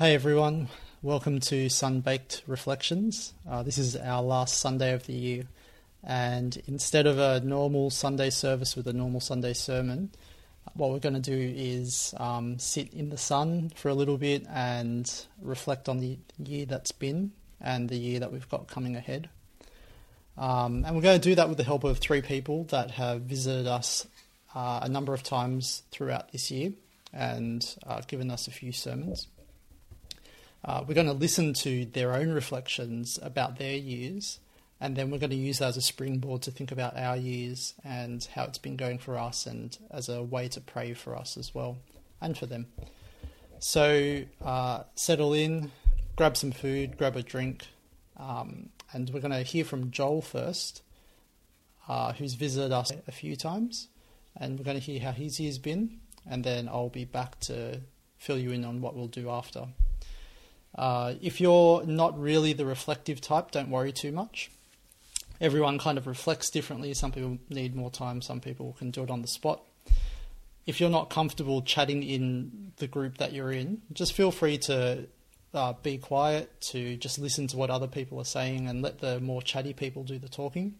Hey everyone, welcome to Sunbaked Reflections. Uh, this is our last Sunday of the year, and instead of a normal Sunday service with a normal Sunday sermon, what we're going to do is um, sit in the sun for a little bit and reflect on the year that's been and the year that we've got coming ahead. Um, and we're going to do that with the help of three people that have visited us uh, a number of times throughout this year and uh, given us a few sermons. Uh, we're going to listen to their own reflections about their years, and then we're going to use that as a springboard to think about our years and how it's been going for us, and as a way to pray for us as well and for them. So, uh, settle in, grab some food, grab a drink, um, and we're going to hear from Joel first, uh, who's visited us a few times, and we're going to hear how his year's been, and then I'll be back to fill you in on what we'll do after. Uh, if you're not really the reflective type, don't worry too much. Everyone kind of reflects differently. Some people need more time, some people can do it on the spot. If you're not comfortable chatting in the group that you're in, just feel free to uh, be quiet, to just listen to what other people are saying and let the more chatty people do the talking.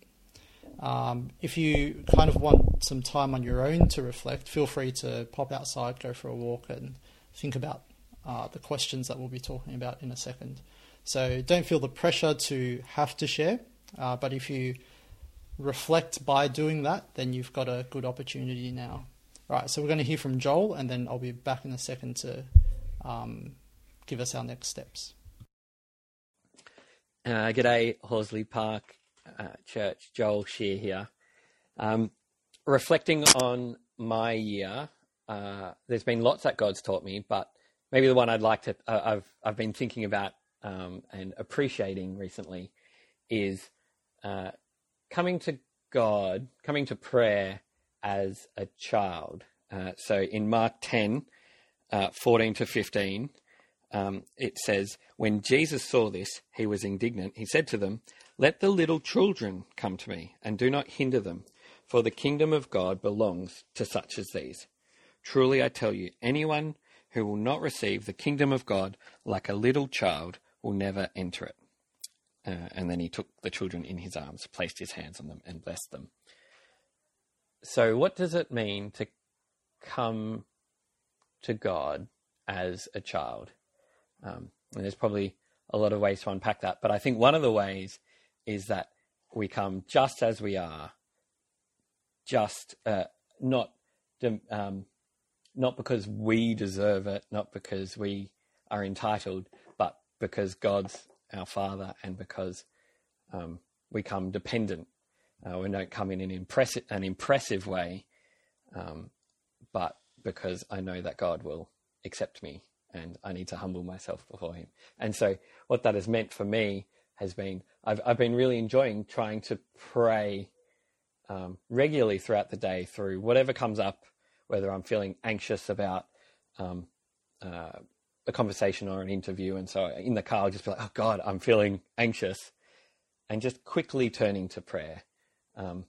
Um, if you kind of want some time on your own to reflect, feel free to pop outside, go for a walk, and think about uh, the questions that we'll be talking about in a second. So don't feel the pressure to have to share, uh, but if you reflect by doing that, then you've got a good opportunity now. Right, so we're going to hear from Joel, and then I'll be back in a second to um, give us our next steps. Uh, g'day, Horsley Park uh, Church. Joel Shear here. Um, reflecting on my year, uh, there's been lots that God's taught me, but maybe the one I'd like to uh, I've I've been thinking about um, and appreciating recently is uh, coming to God, coming to prayer as a child. Uh, so in Mark 10, uh, 14 to 15, um, it says, When Jesus saw this, he was indignant. He said to them, Let the little children come to me, and do not hinder them, for the kingdom of God belongs to such as these. Truly I tell you, anyone who will not receive the kingdom of God like a little child will never enter it. Uh, and then he took the children in his arms, placed his hands on them, and blessed them. So, what does it mean to come to God as a child? Um, and there's probably a lot of ways to unpack that, but I think one of the ways is that we come just as we are, just uh, not um, not because we deserve it, not because we are entitled, but because God's our Father and because um, we come dependent. Uh, we don't come in an impressive, an impressive way, um, but because I know that God will accept me and I need to humble myself before Him. And so, what that has meant for me has been I've, I've been really enjoying trying to pray um, regularly throughout the day through whatever comes up whether I'm feeling anxious about um, uh, a conversation or an interview. And so in the car, I'll just be like, oh God, I'm feeling anxious. And just quickly turning to prayer, um,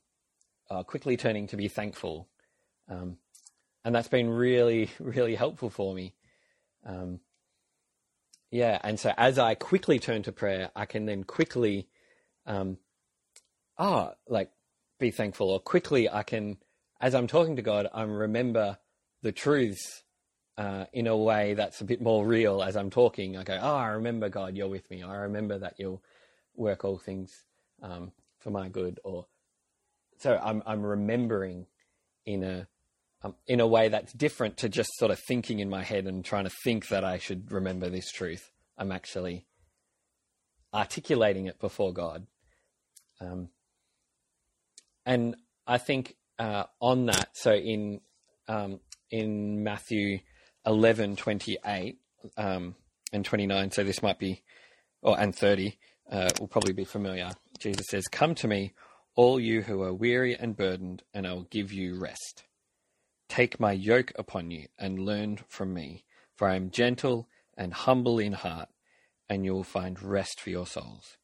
uh, quickly turning to be thankful. Um, and that's been really, really helpful for me. Um, yeah. And so as I quickly turn to prayer, I can then quickly, um, ah, like be thankful or quickly I can as I'm talking to God, I remember the truths uh, in a way that's a bit more real as I'm talking. I go, oh, I remember God, you're with me. I remember that you'll work all things um, for my good. Or so I'm I'm remembering in a um, in a way that's different to just sort of thinking in my head and trying to think that I should remember this truth. I'm actually articulating it before God. Um, and I think uh, on that, so in um, in Matthew eleven twenty eight um, and twenty nine, so this might be, or and thirty uh, will probably be familiar. Jesus says, "Come to me, all you who are weary and burdened, and I will give you rest. Take my yoke upon you and learn from me, for I am gentle and humble in heart, and you will find rest for your souls.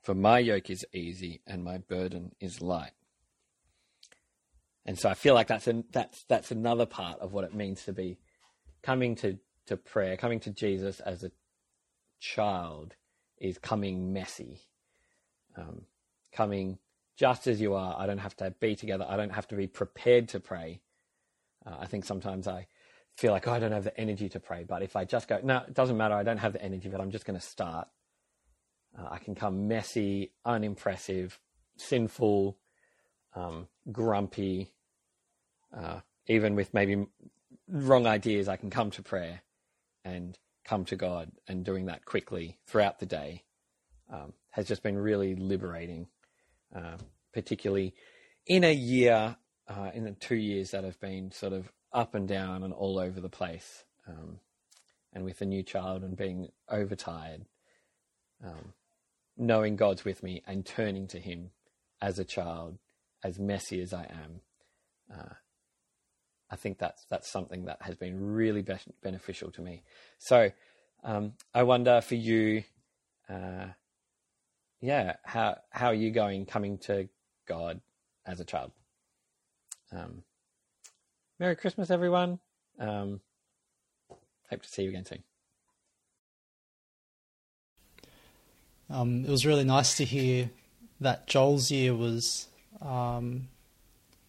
For my yoke is easy and my burden is light." And so I feel like that's an, that's that's another part of what it means to be coming to to prayer, coming to Jesus as a child, is coming messy, um, coming just as you are. I don't have to be together. I don't have to be prepared to pray. Uh, I think sometimes I feel like, oh, I don't have the energy to pray. But if I just go, no, it doesn't matter. I don't have the energy, but I'm just going to start. Uh, I can come messy, unimpressive, sinful, um, grumpy, uh, even with maybe wrong ideas. I can come to prayer and come to God, and doing that quickly throughout the day um, has just been really liberating, uh, particularly in a year, uh, in the two years that have been sort of up and down and all over the place. Um, and with a new child and being overtired, um, knowing God's with me and turning to Him as a child, as messy as I am, uh, I think that's that's something that has been really be- beneficial to me. So um, I wonder for you, uh, yeah, how how are you going coming to God as a child? Um, Merry Christmas, everyone. Um, hope to see you again soon. Um, it was really nice to hear that Joel's year was um,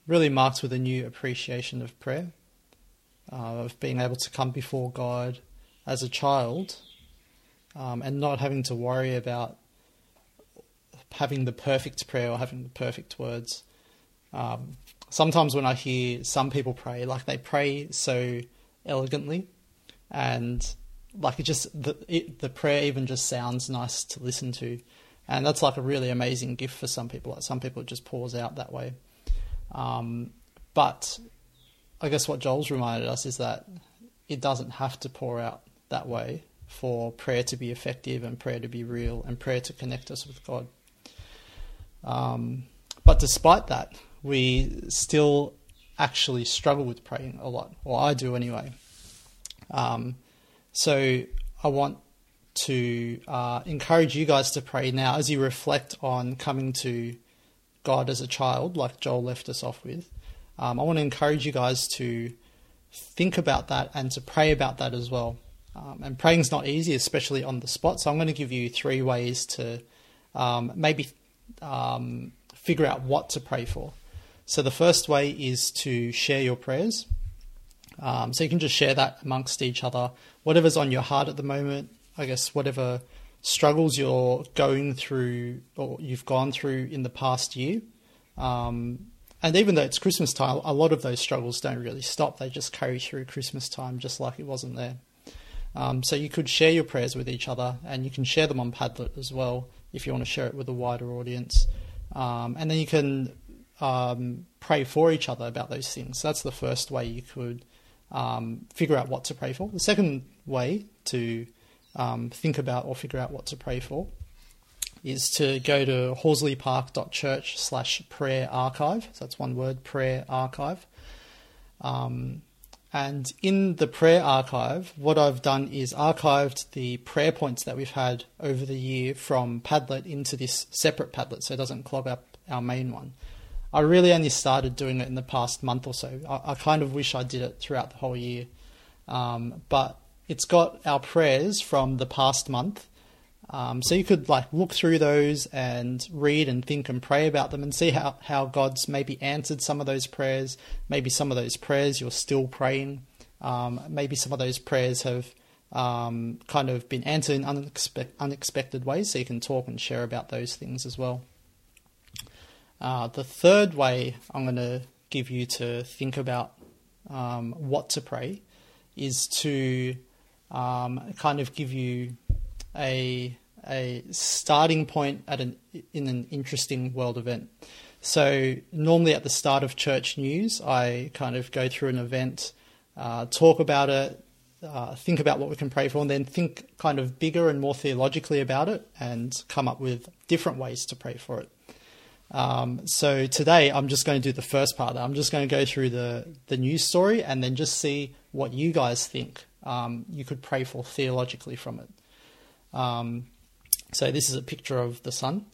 really marked with a new appreciation of prayer, uh, of being able to come before God as a child um, and not having to worry about having the perfect prayer or having the perfect words. Um, sometimes when I hear some people pray, like they pray so elegantly, and like it just the it, the prayer even just sounds nice to listen to, and that's like a really amazing gift for some people. Like some people just pours out that way. Um, but I guess what Joel's reminded us is that it doesn't have to pour out that way for prayer to be effective and prayer to be real and prayer to connect us with God. Um, but despite that, we still actually struggle with praying a lot, or I do anyway. Um, so I want to uh, encourage you guys to pray now as you reflect on coming to God as a child, like Joel left us off with. Um, I want to encourage you guys to think about that and to pray about that as well. Um, and praying's not easy, especially on the spot. So I'm going to give you three ways to um, maybe um, figure out what to pray for. So the first way is to share your prayers. Um, so you can just share that amongst each other. Whatever's on your heart at the moment, I guess whatever struggles you're going through or you've gone through in the past year. Um, and even though it's Christmas time, a lot of those struggles don't really stop. They just carry through Christmas time just like it wasn't there. Um, so you could share your prayers with each other and you can share them on Padlet as well if you want to share it with a wider audience. Um, and then you can um, pray for each other about those things. So that's the first way you could um, figure out what to pray for. The second way to um, think about or figure out what to pray for is to go to horsleypark.church slash prayer archive. So that's one word, prayer archive. Um, and in the prayer archive, what I've done is archived the prayer points that we've had over the year from Padlet into this separate Padlet so it doesn't clog up our main one. I really only started doing it in the past month or so. I, I kind of wish I did it throughout the whole year. Um, but it's got our prayers from the past month. Um, so you could like look through those and read and think and pray about them and see how, how God's maybe answered some of those prayers. Maybe some of those prayers you're still praying. Um, maybe some of those prayers have um, kind of been answered in unexpe- unexpected ways. So you can talk and share about those things as well. Uh, the third way I'm going to give you to think about um, what to pray is to um, kind of give you a a starting point at an in an interesting world event. So normally at the start of church news, I kind of go through an event, uh, talk about it, uh, think about what we can pray for, and then think kind of bigger and more theologically about it, and come up with different ways to pray for it. Um, so today I'm just going to do the first part. I'm just going to go through the, the news story and then just see what you guys think um, you could pray for theologically from it. Um, so this is a picture of the sun.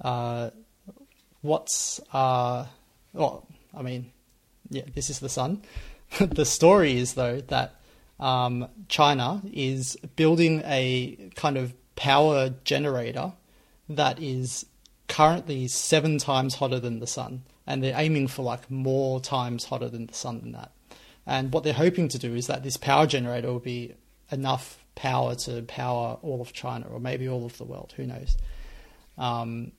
Uh, what's uh, well, I mean, yeah, this is the sun. the story is though that um, China is building a kind of power generator that is currently seven times hotter than the sun, and they're aiming for like more times hotter than the sun than that. And what they're hoping to do is that this power generator will be enough power to power all of China or maybe all of the world. Who knows? Um,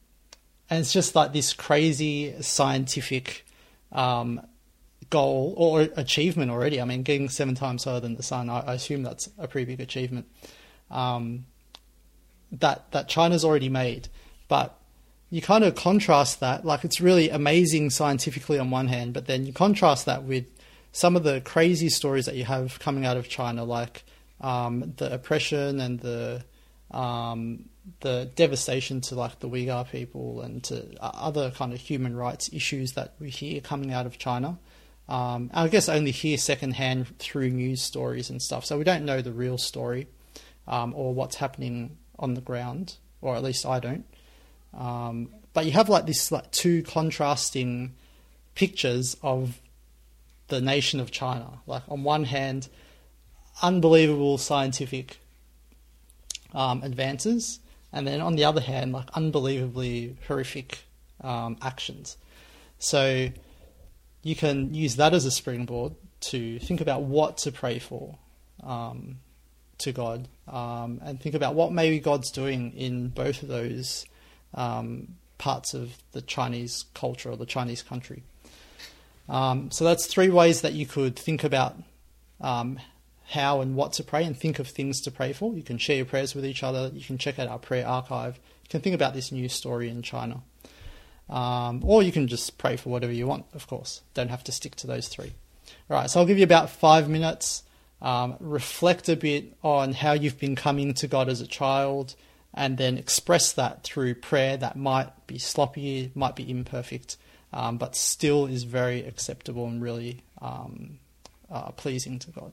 and it's just like this crazy scientific um, goal or achievement already. I mean, getting seven times higher than the sun, I, I assume that's a pretty big achievement. Um, that that China's already made, but you kind of contrast that, like it's really amazing scientifically on one hand, but then you contrast that with some of the crazy stories that you have coming out of China, like um, the oppression and the um, the devastation to like the Uyghur people and to other kind of human rights issues that we hear coming out of China. Um, I guess only hear secondhand through news stories and stuff, so we don't know the real story um, or what's happening on the ground, or at least I don't. Um, but you have like this like two contrasting pictures of the nation of China. Like on one hand, unbelievable scientific um, advances, and then on the other hand, like unbelievably horrific um, actions. So you can use that as a springboard to think about what to pray for um, to God, um, and think about what maybe God's doing in both of those um, parts of the Chinese culture or the Chinese country. Um, so that's three ways that you could think about um, how and what to pray and think of things to pray for. You can share your prayers with each other. You can check out our prayer archive. You can think about this news story in China. Um, or you can just pray for whatever you want, of course. Don't have to stick to those three. All right, so I'll give you about five minutes. Um, reflect a bit on how you've been coming to God as a child, and then express that through prayer that might be sloppy, might be imperfect, um, but still is very acceptable and really um, uh, pleasing to God.